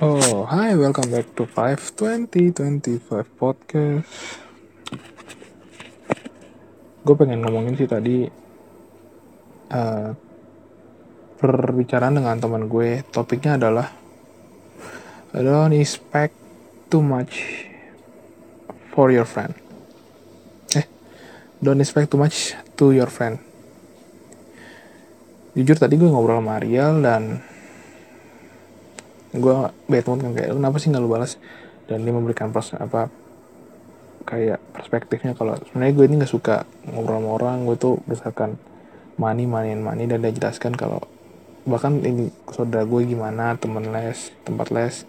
Oh, hi, welcome back to 52025 podcast. Gue pengen ngomongin sih tadi uh, perbicaraan dengan teman gue. Topiknya adalah don't expect too much for your friend. Eh, don't expect too much to your friend. Jujur tadi gue ngobrol sama Ariel dan gue bad mood kan kayak kenapa sih nggak lu balas? Dan dia memberikan pros apa kayak perspektifnya kalau sebenarnya gue ini nggak suka ngobrol sama orang gue tuh berdasarkan money money and money dan dia jelaskan kalau bahkan ini saudara gue gimana temen les tempat les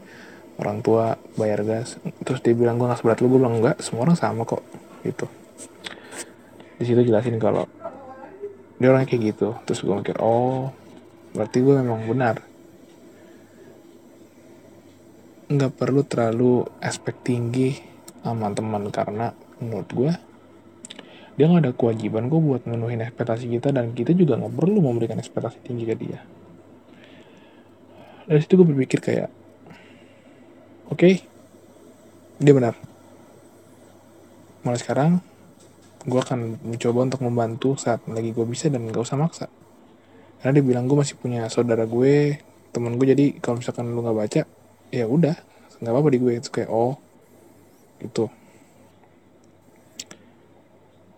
orang tua bayar gas. Terus dia bilang gue nggak seberat lu. Gue bilang enggak semua orang sama kok gitu. Di situ jelasin kalau dia orangnya kayak gitu. Terus gue mikir oh berarti gue memang benar nggak perlu terlalu aspek tinggi sama teman karena menurut gue dia nggak ada kewajiban gue buat menuhin ekspektasi kita dan kita juga nggak perlu memberikan ekspektasi tinggi ke dia. Dari situ gue berpikir kayak oke okay, dia benar. Mulai sekarang gue akan mencoba untuk membantu saat lagi gue bisa dan gak usah maksa. Karena dia bilang gue masih punya saudara gue temen gue jadi kalau misalkan lu nggak baca ya udah nggak apa-apa di gue itu kayak oh itu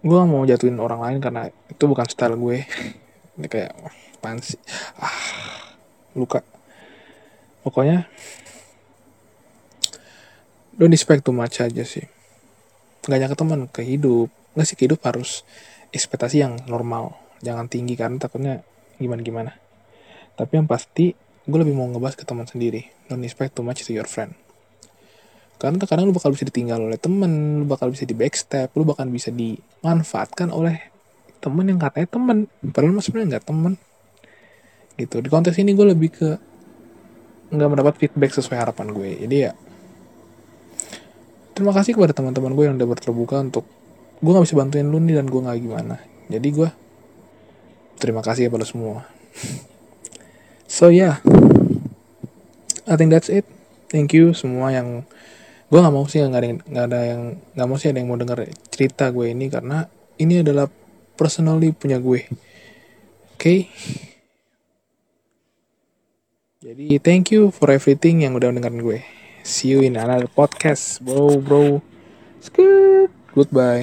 gue gak mau jatuhin orang lain karena itu bukan style gue. Ini kayak pansi ah luka. Pokoknya don't expect too much aja sih. Nggak nyangka teman ke hidup. Nggak sih ke hidup harus ekspektasi yang normal. Jangan tinggi karena takutnya gimana gimana tapi yang pasti gue lebih mau ngebahas ke teman sendiri. Don't expect too much to your friend. Karena kadang lu bakal bisa ditinggal oleh temen lu bakal bisa di backstep lu bakal bisa dimanfaatkan oleh temen yang katanya temen. Padahal mas sebenarnya nggak temen. Gitu. Di kontes ini gue lebih ke nggak mendapat feedback sesuai harapan gue. Jadi ya terima kasih kepada teman-teman gue yang udah terbuka untuk gue nggak bisa bantuin lu nih dan gue nggak gimana. Jadi gue terima kasih kepada semua so yeah. I think that's it. Thank you semua yang gue nggak mau sih nggak ada nggak ada yang nggak mau sih ada yang mau dengar cerita gue ini karena ini adalah personally punya gue. Oke okay? jadi thank you for everything yang udah dengerin gue. See you in another podcast bro bro. Skit. goodbye